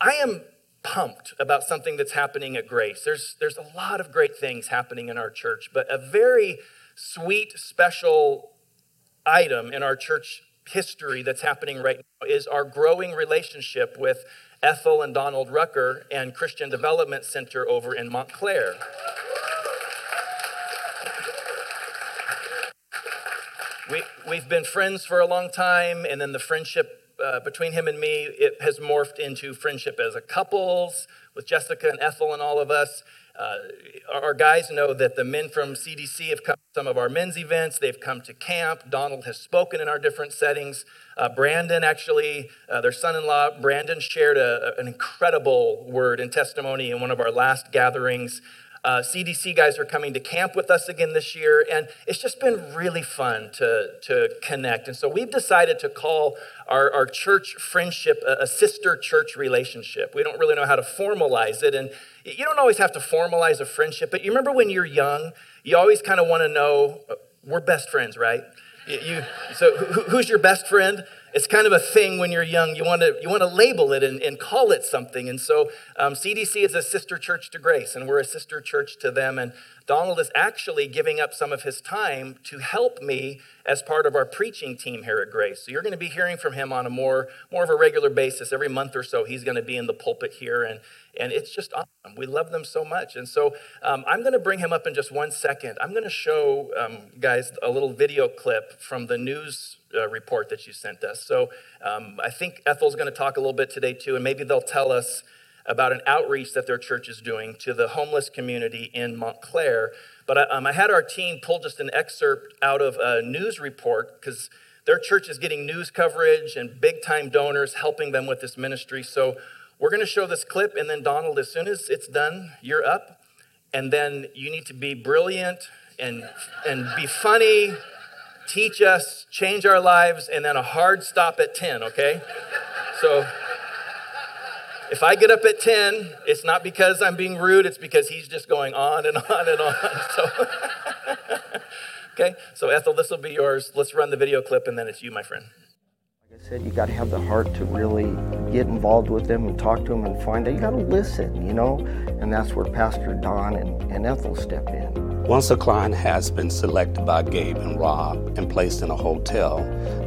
I am pumped about something that's happening at Grace. There's, there's a lot of great things happening in our church, but a very sweet, special item in our church history that's happening right now is our growing relationship with Ethel and Donald Rucker and Christian Development Center over in Montclair. We, we've been friends for a long time, and then the friendship uh, between him and me, it has morphed into friendship as a couples with Jessica and Ethel and all of us. Uh, our guys know that the men from CDC have come to some of our men's events. They've come to camp. Donald has spoken in our different settings. Uh, Brandon, actually, uh, their son in law, Brandon, shared a, an incredible word and testimony in one of our last gatherings. Uh, CDC guys are coming to camp with us again this year, and it's just been really fun to, to connect. And so we've decided to call our, our church friendship a, a sister church relationship. We don't really know how to formalize it, and you don't always have to formalize a friendship, but you remember when you're young, you always kind of want to know uh, we're best friends, right? You, you so who, who's your best friend? It's kind of a thing when you're young. You want to you want to label it and, and call it something. And so um, CDC is a sister church to Grace, and we're a sister church to them. And Donald is actually giving up some of his time to help me as part of our preaching team here at Grace. So you're going to be hearing from him on a more more of a regular basis. Every month or so, he's going to be in the pulpit here, and and it's just awesome. We love them so much. And so um, I'm going to bring him up in just one second. I'm going to show um, guys a little video clip from the news uh, report that you sent us. So um, I think Ethel's going to talk a little bit today too, and maybe they'll tell us about an outreach that their church is doing to the homeless community in Montclair. But I, um, I had our team pull just an excerpt out of a news report because their church is getting news coverage and big time donors helping them with this ministry. So we're going to show this clip, and then Donald, as soon as it's done, you're up. And then you need to be brilliant and, and be funny teach us, change our lives, and then a hard stop at 10, okay? So if I get up at 10, it's not because I'm being rude, it's because he's just going on and on and on. So Okay, so Ethel, this will be yours. Let's run the video clip and then it's you, my friend. Like I said, you got to have the heart to really get involved with them and talk to them and find out. You got to listen, you know? And that's where Pastor Don and, and Ethel step in. Once a client has been selected by Gabe and Rob and placed in a hotel,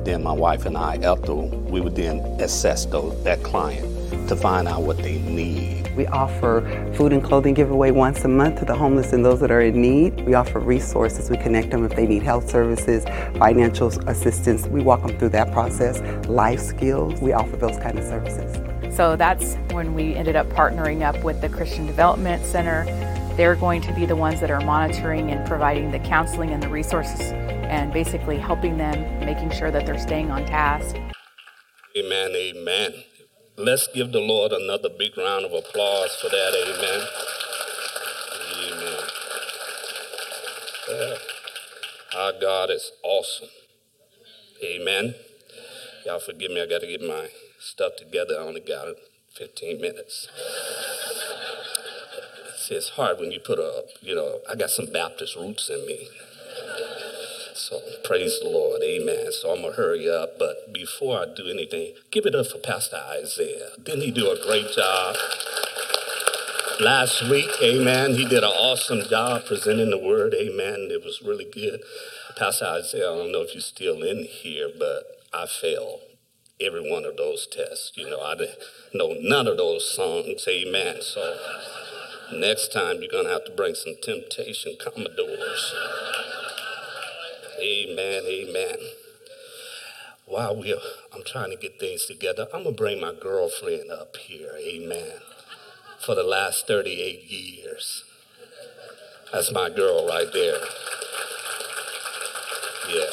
then my wife and I, Ethel, we would then assess those, that client to find out what they need. We offer food and clothing giveaway once a month to the homeless and those that are in need. We offer resources. We connect them if they need health services, financial assistance. We walk them through that process. Life skills. We offer those kind of services. So that's when we ended up partnering up with the Christian Development Center they're going to be the ones that are monitoring and providing the counseling and the resources and basically helping them, making sure that they're staying on task. Amen, amen. Let's give the Lord another big round of applause for that, amen. Amen. Uh, our God is awesome. Amen. Y'all forgive me, I got to get my stuff together. I only got 15 minutes it's hard when you put a, you know, I got some Baptist roots in me. So praise the Lord, amen. So I'm gonna hurry up, but before I do anything, give it up for Pastor Isaiah. Didn't he do a great job? Last week, amen, he did an awesome job presenting the word, amen. It was really good. Pastor Isaiah, I don't know if you're still in here, but I failed every one of those tests. You know, I didn't know none of those songs, amen. So Next time, you're going to have to bring some temptation Commodores. Amen, amen. While we are, I'm trying to get things together, I'm going to bring my girlfriend up here. Amen. For the last 38 years. That's my girl right there. Yeah.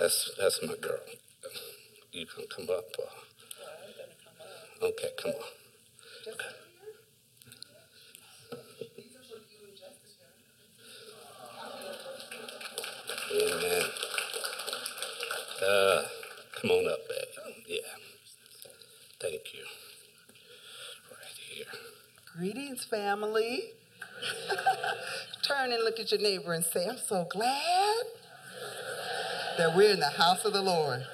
That's, that's my girl. You can come up. Okay, come on. Amen. Uh, come on up, babe. Yeah. Thank you. Right here. Greetings, family. Turn and look at your neighbor and say, I'm so glad that we're in the house of the Lord.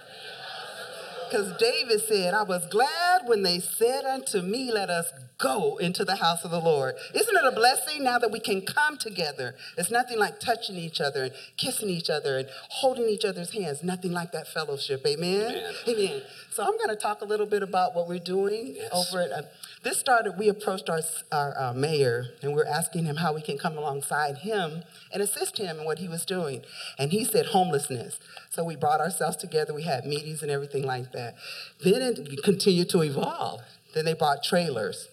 Because David said, I was glad when they said unto me, Let us go into the house of the Lord. Isn't it a blessing now that we can come together? It's nothing like touching each other and kissing each other and holding each other's hands. Nothing like that fellowship. Amen? Amen. Amen. So I'm going to talk a little bit about what we're doing Yes. over at. Um, This started, we approached our, our uh, mayor and we're asking him how we can come alongside him and assist him in what he was doing. And he said homelessness. So we brought ourselves together, we had meetings and everything like that. Then it continued to evolve. Then they bought trailers.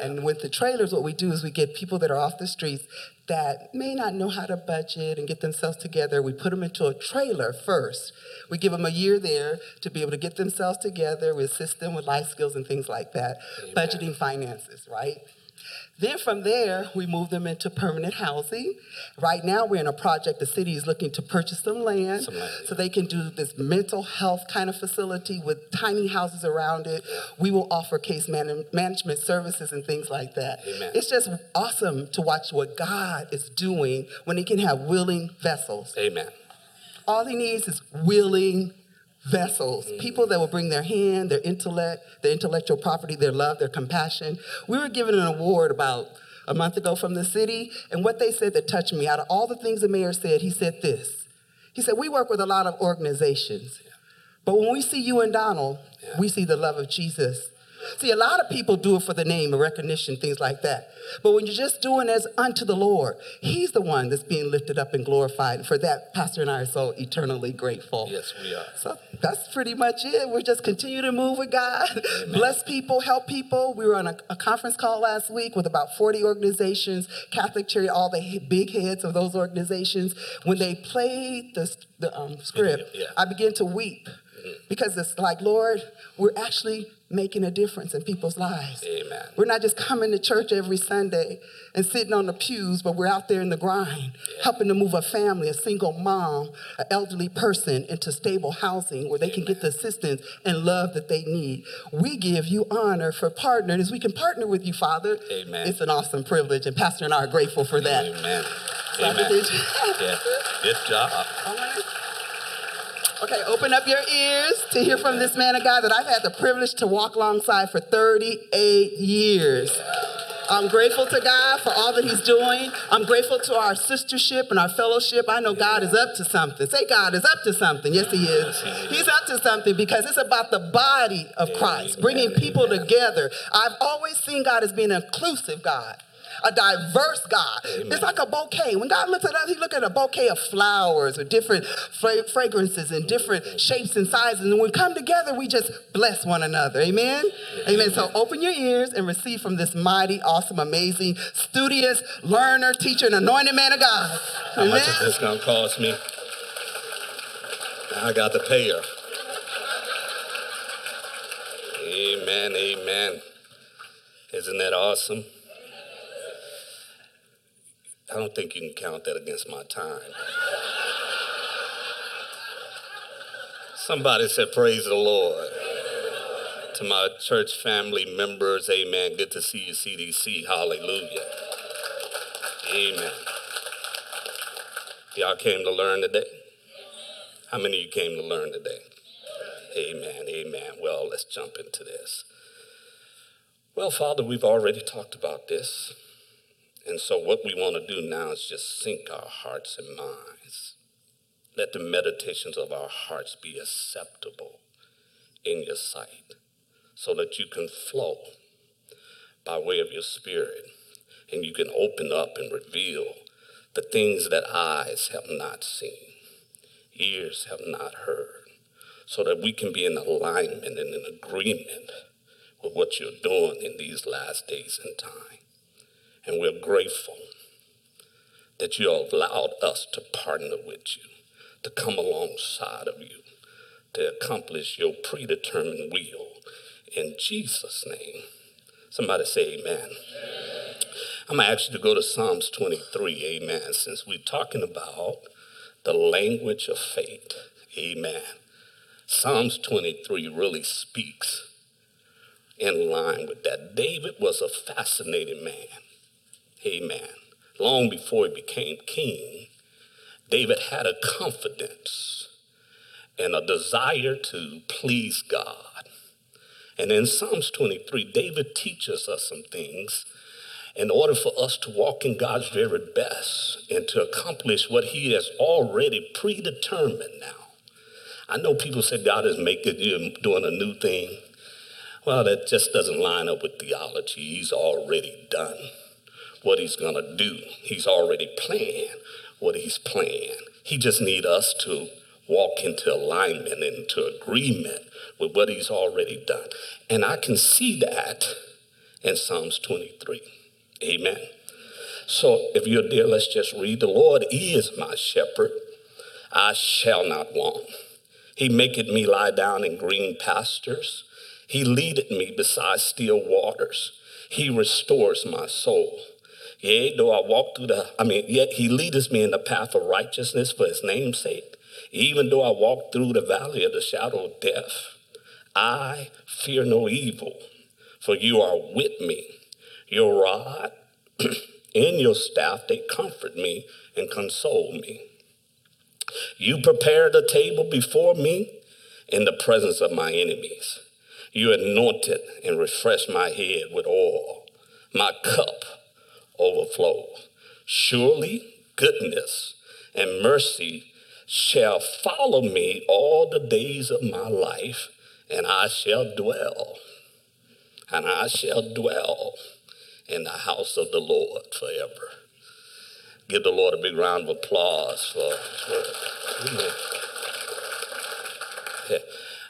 And with the trailers, what we do is we get people that are off the streets that may not know how to budget and get themselves together. We put them into a trailer first. We give them a year there to be able to get themselves together. We assist them with life skills and things like that, budgeting finances, right? Then from there, we move them into permanent housing. Right now, we're in a project, the city is looking to purchase some land Some land, so they can do this mental health kind of facility with tiny houses around it. We will offer case man- management services and things like that. Amen. It's just awesome to watch what God is doing when He can have willing vessels. Amen. All He needs is willing vessels, mm. people that will bring their hand, their intellect, their intellectual property, their love, their compassion. We were given an award about a month ago from the city, and what they said that touched me, out of all the things the mayor said, he said this. He said, We work with a lot of organizations, but when we see you and Donald, we see the love of Jesus. See, a lot of people do it for the name and recognition, things like that. But when you're just doing as unto the Lord, He's the one that's being lifted up and glorified. And for that, Pastor and I are so eternally grateful. Yes, we are. So that's pretty much it. We're just continue to move with God, bless people, help people. We were on a, a conference call last week with about 40 organizations, Catholic Charity, all the big heads of those organizations. When they played the, the um, script, Yeah. I began to weep because it's like, Lord, we're actually making a difference in people's lives. Amen. We're not just coming to church every Sunday and sitting on the pews, but we're out there in the grind, helping to move a family, a single mom, an elderly person into stable housing where they can get the assistance and love that they need. We give you honor for partnering as we can partner with you, Father. Amen. It's an awesome privilege, and Pastor and I are grateful for that. Amen. So Amen. Yeah. Good job. Okay, open up your ears to hear from this man of God that I've had the privilege to walk alongside for 38 years. I'm grateful to God for all that He's doing. I'm grateful to our sistership and our fellowship. I know God is up to something. Say, God is up to something. Yes, He is. He's up to something because it's about the body of Christ, bringing people together. I've always seen God as being an inclusive God. A diverse God. It's like a bouquet. When God looks at us, He looks at a bouquet of flowers with different fra- fragrances and different shapes and sizes. And when we come together, we just bless one another. Amen? Amen. So open your ears and receive from this mighty, awesome, amazing, studious, learner, teacher, and anointed man of God. How much is this gonna cost me? I got the payer. Amen, amen. Isn't that awesome? I don't think you can count that against my time. Somebody said, Praise the Lord. To my church family members, amen. Good to see you, CDC. Hallelujah. Amen. Y'all came to learn today? How many of you came to learn today? Amen, amen. Well, let's jump into this. Well, Father, we've already talked about this. And so, what we want to do now is just sync our hearts and minds. Let the meditations of our hearts be acceptable in your sight so that you can flow by way of your spirit and you can open up and reveal the things that eyes have not seen, ears have not heard, so that we can be in alignment and in agreement with what you're doing in these last days and time. And we're grateful that you allowed us to partner with you, to come alongside of you, to accomplish your predetermined will. In Jesus' name. Somebody say amen. I'm going to ask you to go to Psalms 23, amen, since we're talking about the language of faith, amen. Psalms 23 really speaks in line with that. David was a fascinating man, amen. Long before he became king, David had a confidence and a desire to please God. And in Psalms 23, David teaches us some things in order for us to walk in God's very best and to accomplish what He has already predetermined now. I know people say God is making you doing a new thing. Well, that just doesn't line up with theology. He's already done what he's going to do. He's already planned what he's planned. He just need us to walk into alignment, into agreement with what he's already done. And I can see that in Psalms 23. Amen. So if you're there, let's just read. The Lord is my shepherd. I shall not want. He maketh me lie down in green pastures. He leadeth me beside still waters. He restores my soul. Yea, though I walk through the, I mean, yet he leadeth me in the path of righteousness for his name's sake. Even though I walk through the valley of the shadow of death, I fear no evil, for you are with me. Your rod and your staff, they comfort me and console me. You prepared a table before me in the presence of my enemies. You anointed and refreshed my head with oil. My cup overflows. Surely goodness and mercy shall follow me all the days of my life, and I shall dwell, and I shall dwell in the house of the Lord forever. Give the Lord a big round of applause for. for.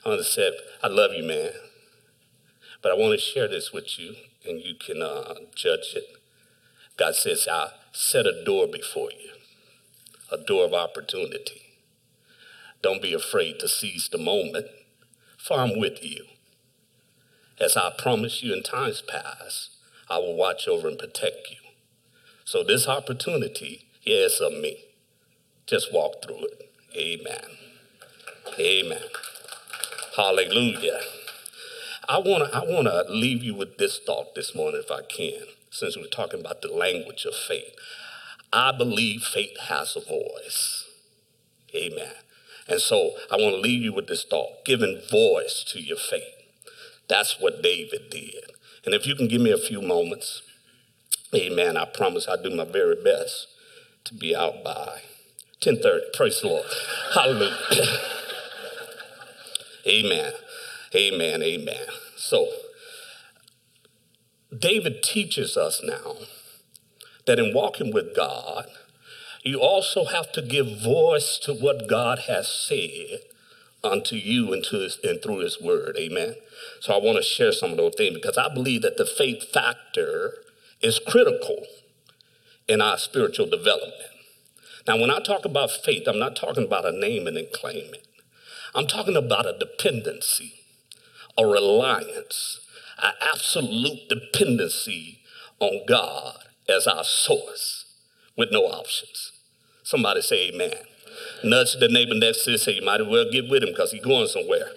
I want to say, I love you, man. But I want to share this with you, and you can uh, judge it. God says, I set a door before you, a door of opportunity. Don't be afraid to seize the moment, for I'm with you. As I promised you in times past, I will watch over and protect you. So this opportunity, yeah, it's of me. Just walk through it. Amen. Amen. Hallelujah. I want to I want to leave you with this thought this morning if I can, since we're talking about the language of faith. I believe faith has a voice. Amen. And so I want to leave you with this thought, giving voice to your faith. That's what David did. And if you can give me a few moments, amen, I promise I'll do my very best to be out by 10:30. Praise the Lord. Hallelujah. amen. Amen. Amen. So David teaches us now that in walking with God, you also have to give voice to what God has said unto you and, his, and through his word. Amen. So I want to share some of those things because I believe that the faith factor is critical in our spiritual development. Now, when I talk about faith, I'm not talking about a naming and claiming. I'm talking about a dependency, a reliance, an absolute dependency on God as our source with no options. Somebody say amen. Nudge the neighbor next to you, say you might as well get with him because he's going somewhere.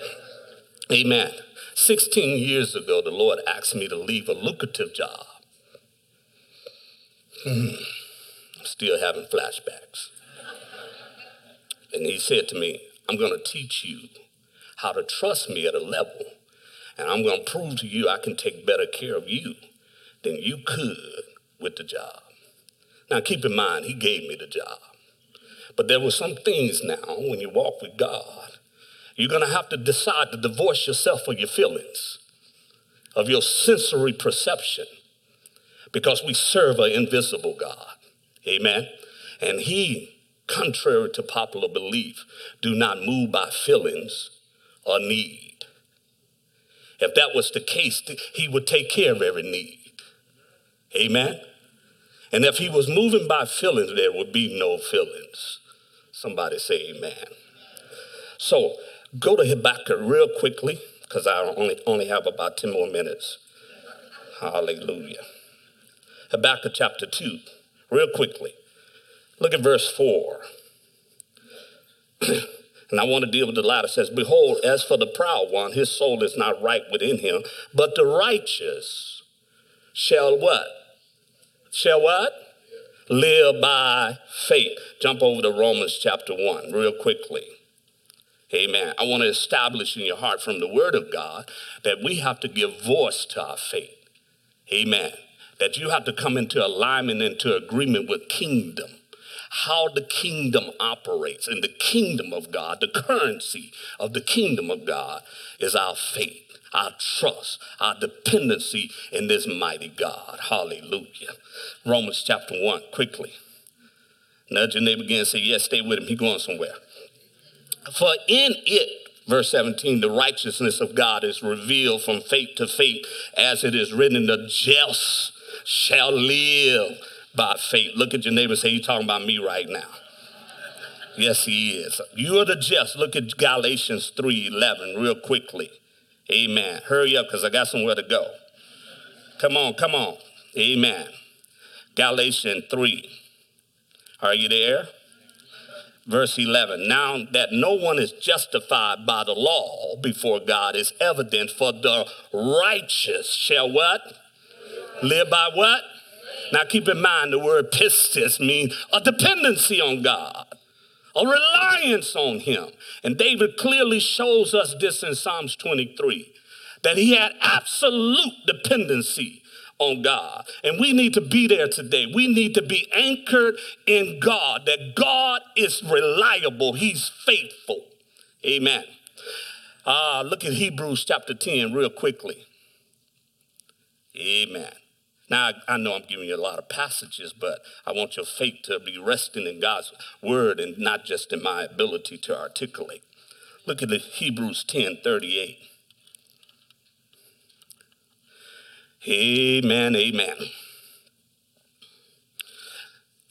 amen. 16 years ago, the Lord asked me to leave a lucrative job. Hmm. I'm still having flashbacks. And he said to me, I'm going to teach you how to trust me at a level, and I'm going to prove to you I can take better care of you than you could with the job. Now, keep in mind, he gave me the job. But there were some things now when you walk with God, you're going to have to decide to divorce yourself of your feelings, of your sensory perception, because we serve an invisible God. Amen. And he, contrary to popular belief, do not move by feelings or need. If that was the case, he would take care of every need. Amen. And if he was moving by feelings, there would be no feelings. Somebody say amen. So go to Habakkuk real quickly, because I only, only have about 10 more minutes. Hallelujah. Habakkuk chapter 2, real quickly. Look at verse 4. and I want to deal with the latter. It says, Behold, as for the proud one, his soul is not right within him, but the righteous shall what? Shall what? Live by faith. Jump over to Romans chapter 1 real quickly. Amen. I want to establish in your heart from the Word of God that we have to give voice to our faith. Amen. That you have to come into alignment, into agreement with kingdom. How the kingdom operates. And the kingdom of God, the currency of the kingdom of God is our faith, our trust, our dependency in this mighty God. Hallelujah. Romans chapter 1, quickly. Nudge your neighbor again and say, Yes, stay with him. He's going somewhere. For in it, verse 17, the righteousness of God is revealed from faith to faith, as it is written, the just shall live by faith. Look at your neighbor say, You talking about me right now. Yes, he is. You are the just. Look at Galatians 3:11 real quickly. Amen. Hurry up because I got somewhere to go. Come on, come on. Amen. Galatians 3. Are you there? Verse 11. Now that no one is justified by the law before God is evident, for the righteous shall what? Live by what? Now keep in mind the word pistis means a dependency on God, a reliance on Him. And David clearly shows us this in Psalms 23 that he had absolute dependency on God. And we need to be there today. We need to be anchored in God, that God is reliable, He's faithful. Amen. Uh, look at Hebrews chapter 10 real quickly. Amen. Now, I, I know I'm giving you a lot of passages, but I want your faith to be resting in God's word and not just in my ability to articulate. Look at the Hebrews 10 38. Amen, amen.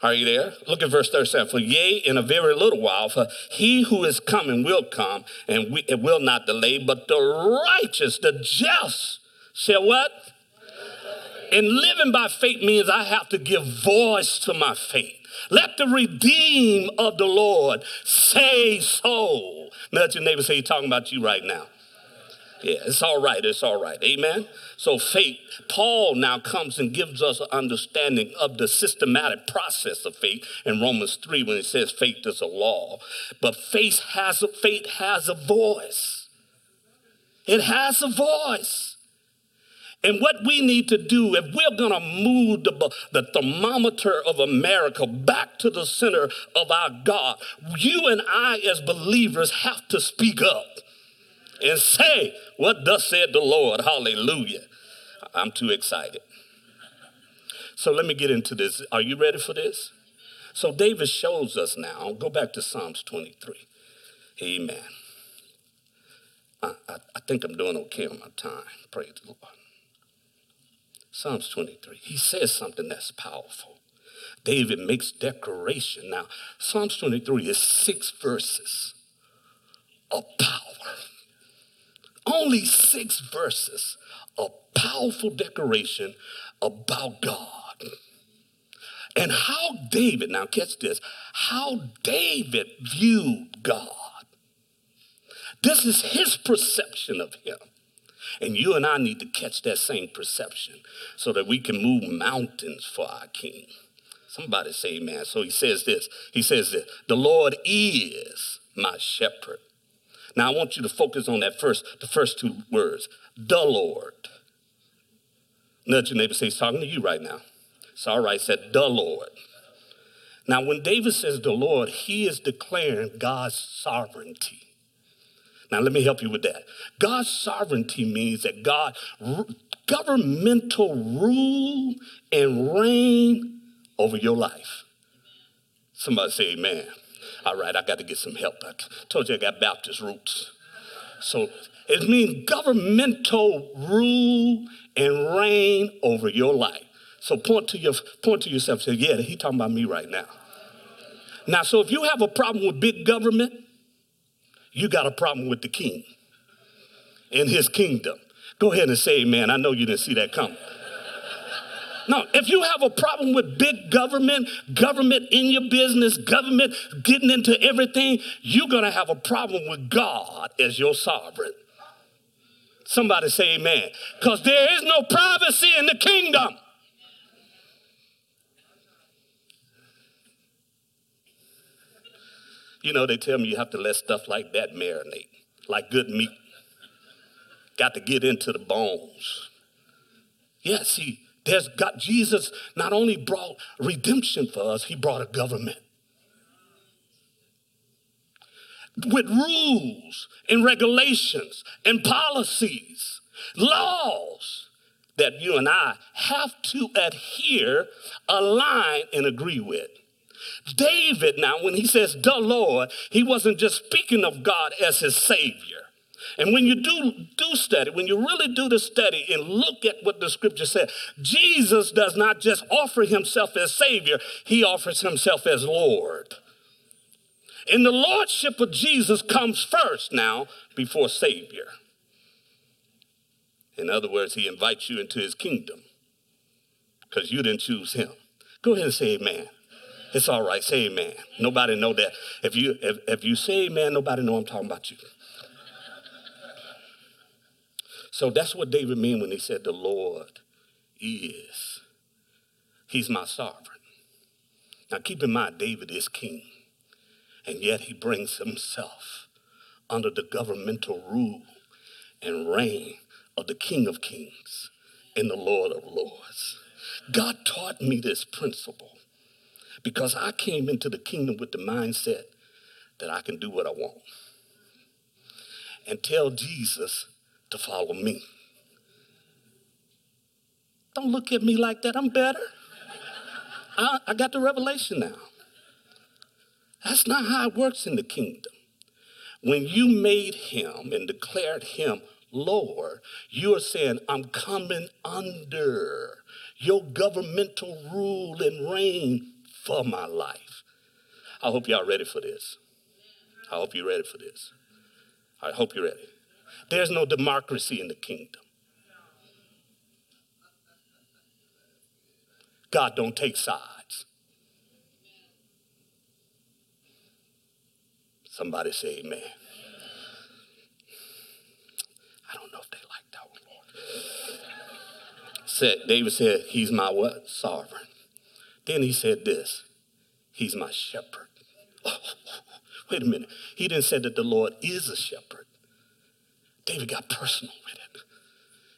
Are you there? Look at verse 37. For yea, in a very little while, for he who is coming will come, and we, it will not delay, but the righteous, the just, shall what? And living by faith means I have to give voice to my faith. Let the redeem of the Lord say so. Let your neighbor say, he's talking about you right now. Yeah, it's all right. It's all right. Amen. So faith, Paul now comes and gives us an understanding of the systematic process of faith in Romans 3 when it says faith is a law. But faith has a faith has a voice. It has a voice. And what we need to do, if we're going to move the, the thermometer of America back to the center of our God, you and I, as believers, have to speak up and say, What thus said the Lord? Hallelujah. I'm too excited. So let me get into this. Are you ready for this? So David shows us now, go back to Psalms 23. Amen. I, I, I think I'm doing okay on my time. Praise the Lord. Psalms 23. He says something that's powerful. David makes declaration. Now, Psalms 23 is six verses of power only six verses of powerful declaration about God. And how David, now catch this, how David viewed God. This is his perception of him. And you and I need to catch that same perception so that we can move mountains for our king. Somebody say amen. So he says this. He says this, the Lord is my shepherd. Now I want you to focus on that first, the first two words, the Lord. Nudge your neighbor, say, he's talking to you right now. It's all right, said the Lord. Now, when David says the Lord, he is declaring God's sovereignty. Now, let me help you with that. God's sovereignty means that God governmental rule and reign over your life. Somebody say amen. All right, I got to get some help. I told you I got Baptist roots. So it means governmental rule and reign over your life. So point to your point to yourself. Say, yeah, he talking about me right now. Now, so if you have a problem with big government, you got a problem with the king and his kingdom. Go ahead and say, man, I know you didn't see that coming. No, if you have a problem with big government, government in your business, government getting into everything, you're going to have a problem with God as your sovereign. Somebody say amen. Because there is no privacy in the kingdom. You know, they tell me you have to let stuff like that marinate, like good meat. Got to get into the bones. Yeah, see, there's got Jesus not only brought redemption for us, he brought a government. With rules and regulations and policies, laws that you and I have to adhere, align, and agree with. David, now, when he says the Lord, he wasn't just speaking of God as his Savior. And when you do, do study, when you really do the study and look at what the scripture said, Jesus does not just offer himself as Savior, he offers himself as Lord. And the Lordship of Jesus comes first now before Savior. In other words, he invites you into his kingdom because you didn't choose him. Go ahead and say amen. It's all right. Say amen. Nobody know that. If you if, if you say amen, nobody know I'm talking about you. So that's what David mean when he said the Lord is. He's my sovereign. Now keep in mind, David is king, and yet he brings himself under the governmental rule and reign of the King of Kings and the Lord of Lords. God taught me this principle because I came into the kingdom with the mindset that I can do what I want and tell Jesus to follow me. Don't look at me like that. I'm better. I, I got the revelation now. That's not how it works in the kingdom. When you made him and declared him Lord, you are saying, I'm coming under your governmental rule and reign for my life. I hope y'all ready for this. I hope you're ready for this. I hope you're ready. There's no democracy in the kingdom. God don't take sides. Somebody say amen. I don't know if they like that one, Lord. Said, David said, He's my what? Sovereign. Then he said this He's my shepherd. Oh, wait a minute. He didn't say that the Lord is a shepherd. David got personal with it.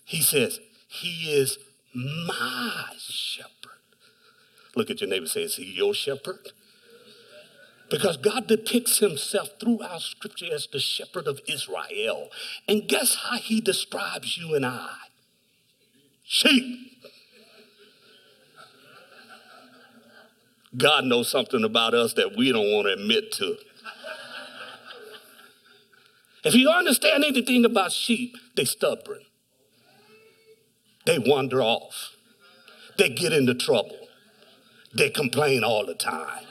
He says, He is my shepherd. Look at your neighbor say, Is he your shepherd? Because God depicts himself throughout scripture as the shepherd of Israel. And guess how he describes you and I? Sheep. God knows something about us that we don't want to admit to. If you understand anything about sheep, they're stubborn. They wander off. They get into trouble. They complain all the time.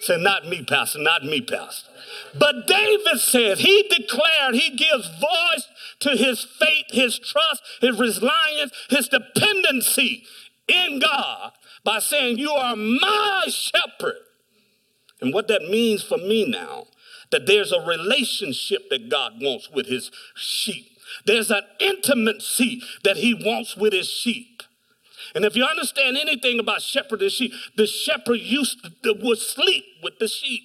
Say, not me, Pastor, not me, Pastor. But David says, he declared, he gives voice to his faith, his trust, his reliance, his dependency in God by saying, You are my shepherd. And what that means for me now, that there's a relationship that God wants with his sheep. There's an intimacy that he wants with his sheep. And if you understand anything about shepherd and sheep, the shepherd used to would sleep with the sheep.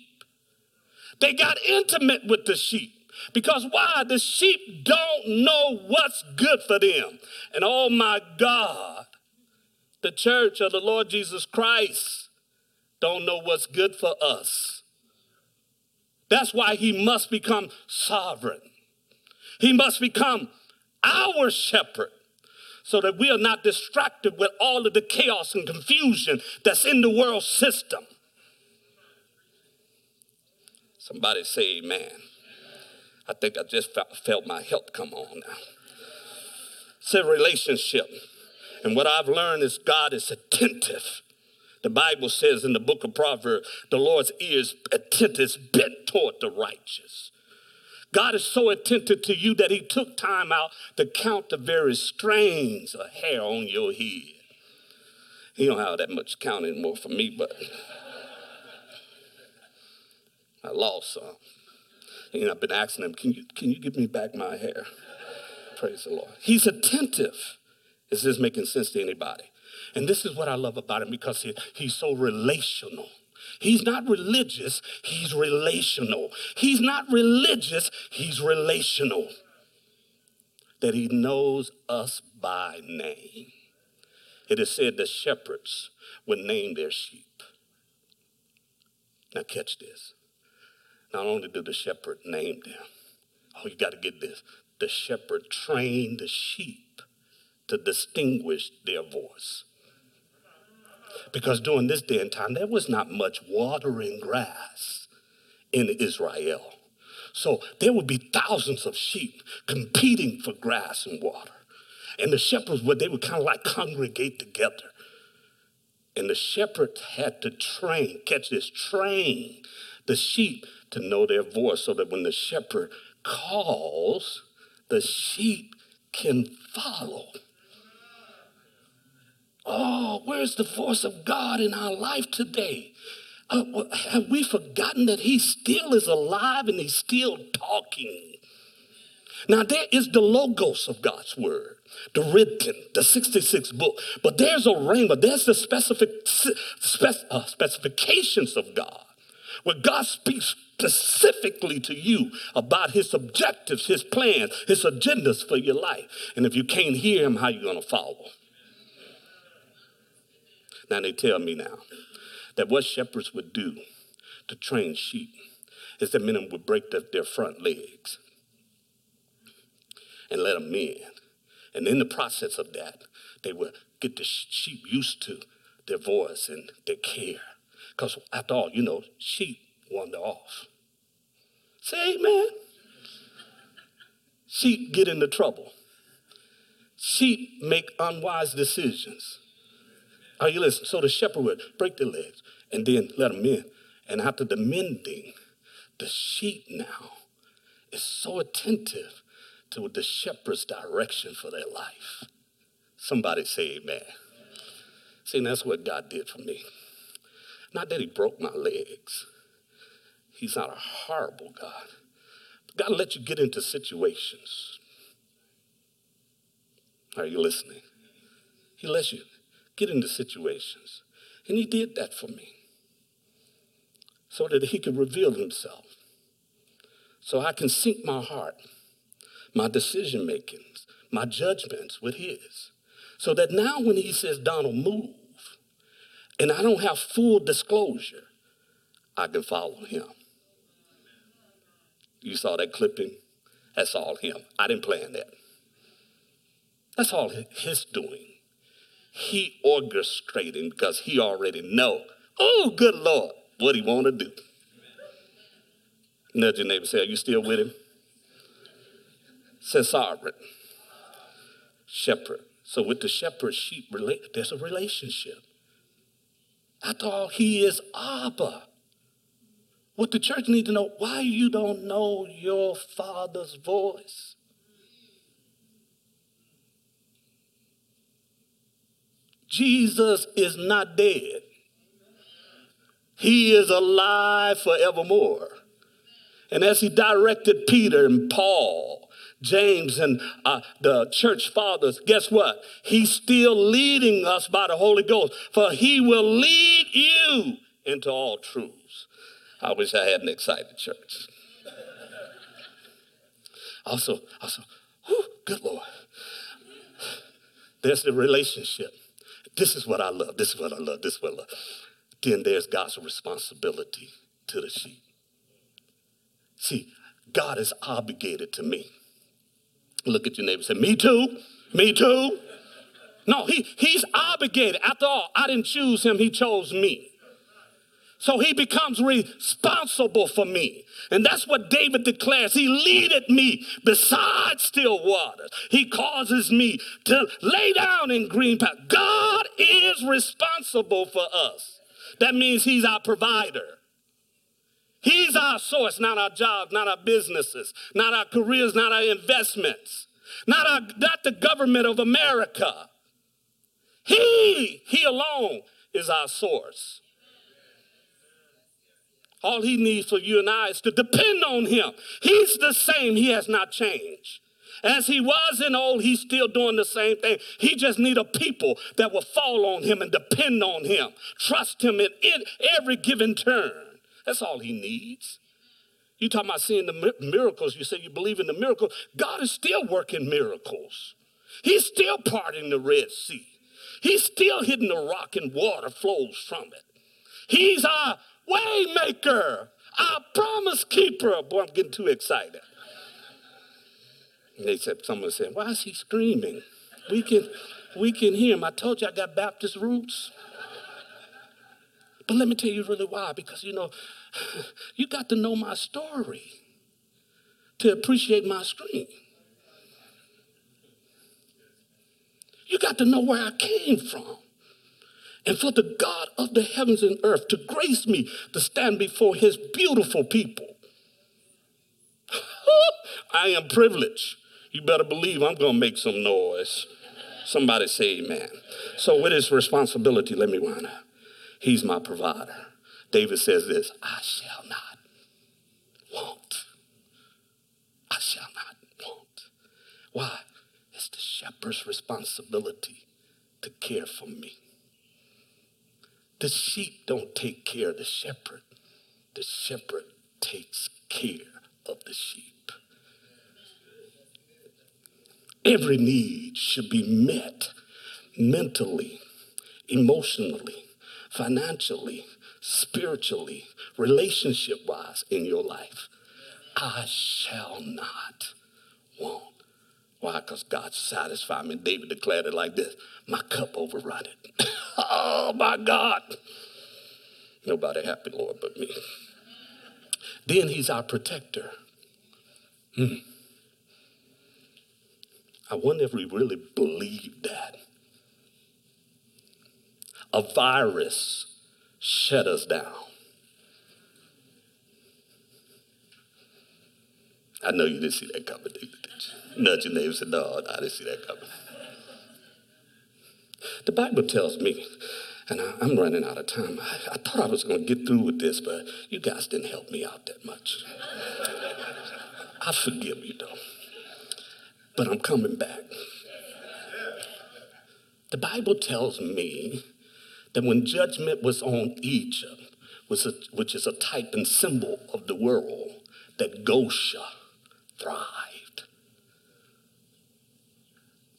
They got intimate with the sheep. Because why? The sheep don't know what's good for them. And oh my God, the church of the Lord Jesus Christ don't know what's good for us. That's why he must become sovereign. He must become our shepherd so that we are not distracted with all of the chaos and confusion that's in the world system. Somebody say amen. I think I just felt my help come on now. It's a relationship. And what I've learned is God is attentive. The Bible says in the book of Proverbs, the Lord's ears attentive, bent toward the righteous. God is so attentive to you that he took time out to count the very strands of hair on your head. He don't have that much count anymore for me, but I lost some. And I've been asking him, can you, can you give me back my hair? Praise the Lord. He's attentive. Is this making sense to anybody? And this is what I love about him because he, he's so relational. He's not religious, he's relational. He's not religious, he's relational. That he knows us by name. It is said the shepherds would name their sheep. Now, catch this. Not only did the shepherd name them, oh, you got to get this. The shepherd trained the sheep to distinguish their voice. Because during this day and time, there was not much watering grass in Israel. So there would be thousands of sheep competing for grass and water. And the shepherds would, they would kind of like congregate together. And the shepherds had to train, catch this, train the sheep to know their voice so that when the shepherd calls, the sheep can follow. Oh, where's the voice of God in our life today? Uh, have we forgotten that He still is alive and He's still talking? Now, there is the logos of God's word, the written, the 66 book, but there's a rhema, there's the specific, spec, uh, specifications of God, where God speaks specifically to you about his objectives, his plans, his agendas for your life. And if you can't hear him, how you going to follow? Now they tell me now that what shepherds would do to train sheep is that men would break the, their front legs and let them in. And in the process of that, they would get the sheep used to their voice and their care. Because after all, you know, sheep wander off. Say amen. Sheep get into trouble. Sheep make unwise decisions. Are you listening? So the shepherd would break their legs and then let them in. And after the mending, the sheep now is so attentive to the shepherd's direction for their life. Somebody say amen. See, that's what God did for me. Not that he broke my legs. He's not a horrible God. God let you get into situations. Are you listening? He lets you get into situations. And he did that for me so that he could reveal himself. So I can sync my heart, my decision makings, my judgments with his. So that now when he says, Donald, move, and I don't have full disclosure, I can follow him. You saw that clipping? That's all him. I didn't plan that. That's all his doing he orchestrating because he already know. Oh, good Lord, what he want to do. Nudge your neighbor, say, are you still with him? Say sovereign. Shepherd. So with the shepherd sheep, there's a relationship. After all, he is Abba. What the church needs to know, why you don't know your father's voice. Jesus is not dead. He is alive forevermore. And as he directed Peter and Paul, James, and uh, the church fathers, guess what? He's still leading us by the Holy Ghost, for he will lead you into all truths. I wish I had an excited church. Also, also, whew, good Lord. There's the relationship. This is what I love. This is what I love. This is what I love. Then there's God's responsibility to the sheep. See, God is obligated to me. Look at your neighbor say, Me too. Me too. No, he, he's obligated. After all, I didn't choose him, he chose me. So he becomes responsible for me. And that's what David declares. He leadeth me beside still waters. He causes me to lay down in green path. God is responsible for us. That means he's our provider. He's our source, not our jobs, not our businesses, not our careers, not our investments, not, our, not the government of America. He, he alone is our source. All he needs for you and I is to depend on him. He's the same, he has not changed. As he was in old, he's still doing the same thing. He just need a people that will fall on him and depend on him, trust him in, in every given turn. That's all he needs. You talking about seeing the miracles? You say you believe in the miracle. God is still working miracles. He's still parting the Red Sea. He's still hitting the rock and water flows from it. He's our waymaker, our promise keeper. Boy, I'm getting too excited. And they said, someone said, why is he screaming? We can, we can hear him. I told you I got Baptist roots. But let me tell you really why. Because, you know, you got to know my story to appreciate my scream. You got to know where I came from. And for the God of the heavens and earth to grace me to stand before his beautiful people. I am privileged. You better believe I'm going to make some noise. Somebody say amen. So, with his responsibility, let me wind up. He's my provider. David says this I shall not want. I shall not want. Why? It's the shepherd's responsibility to care for me. The sheep don't take care of the shepherd, the shepherd takes care of the sheep. Every need should be met mentally, emotionally, financially, spiritually, relationship wise in your life. I shall not want. Why? Because God satisfied me. David declared it like this My cup overrunning. oh my God. Nobody happy, Lord, but me. Then he's our protector. Hmm. I wonder if we really believe that. A virus shut us down. I know you didn't see that coming, did you? Nudge your neighbor and No, I didn't see that coming. The Bible tells me, and I, am running out of time. I, I thought I was going to get through with this, but you guys didn't help me out that much. I forgive you, though. But I'm coming back. The Bible tells me that when judgment was on Egypt, which is a type and symbol of the world, that Goshen thrived.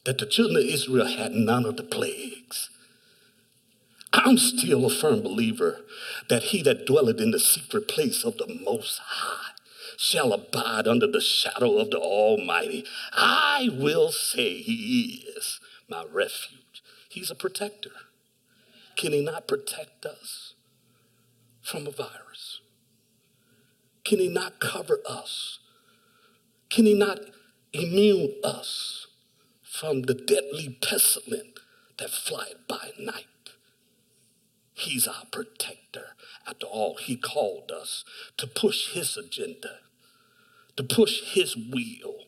That the children of Israel had none of the plagues. I'm still a firm believer that he that dwelleth in the secret place of the Most High shall abide under the shadow of the Almighty. I will say he is my refuge. He's a protector. Can he not protect us from a virus? Can he not cover us? Can he not immune us from the deadly pestilence that flieth by night? He's our protector. After all, he called us to push his agenda, to push his will,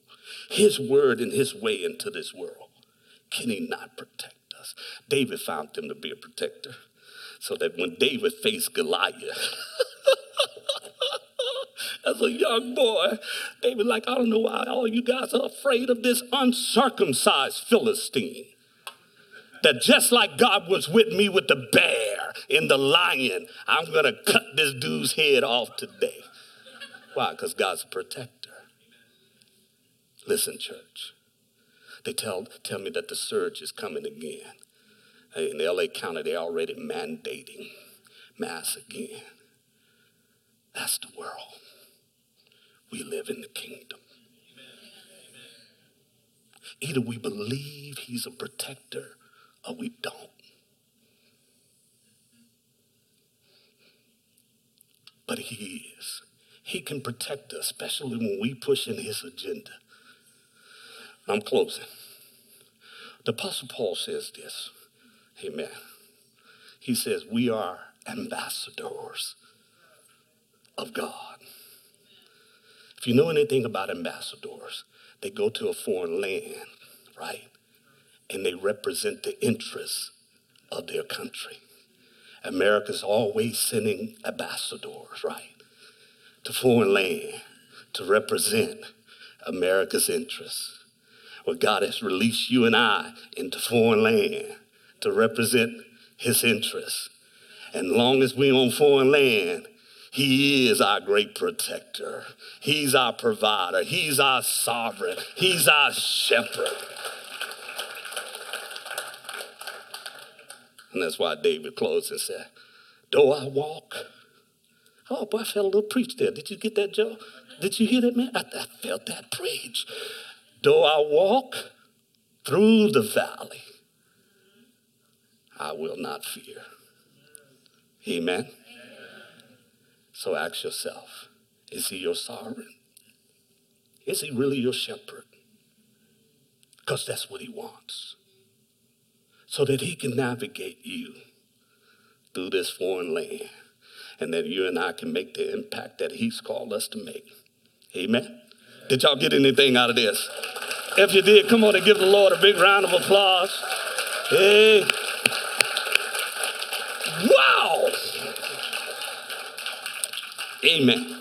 his word and his way into this world. Can he not protect us? David found him to be a protector. So that when David faced Goliath, as a young boy, They David, like, I don't know why all you guys are afraid of this uncircumcised Philistine that just like God was with me with the bear and the lion, I'm to cut this dude's head off today. Why? Because God's a protector. Listen, church. They tell, tell me that the surge is coming again. In LA County, they're already mandating mass again. That's the world. We live in the kingdom. Either we believe he's a protector or we don't. But he is. He can protect us, especially when we push in his agenda. I'm closing. The Apostle Paul says this. Amen. He says, We are ambassadors of God. If you know anything about ambassadors, they go to a foreign land, right? and they represent the interests of their country. America's always sending ambassadors, right, to foreign land to represent America's interests. Well, God has released you and I into foreign land to represent his interests. And long as we're on foreign land, he is our great protector. He's our provider. He's our sovereign. He's our shepherd. And that's why David closed and said, Though I walk. Oh, boy, I felt a little preach there. Did you get that, Joe? Did you hear that, man? I, I felt that preach. Though I walk through the valley, I will not fear. Amen. So ask yourself is he your sovereign? Is he really your shepherd? Because that's what he wants. So that he can navigate you through this foreign land and that you and I can make the impact that he's called us to make. Amen. Did y'all get anything out of this? If you did, come on and give the Lord a big round of applause. Hey. Amen.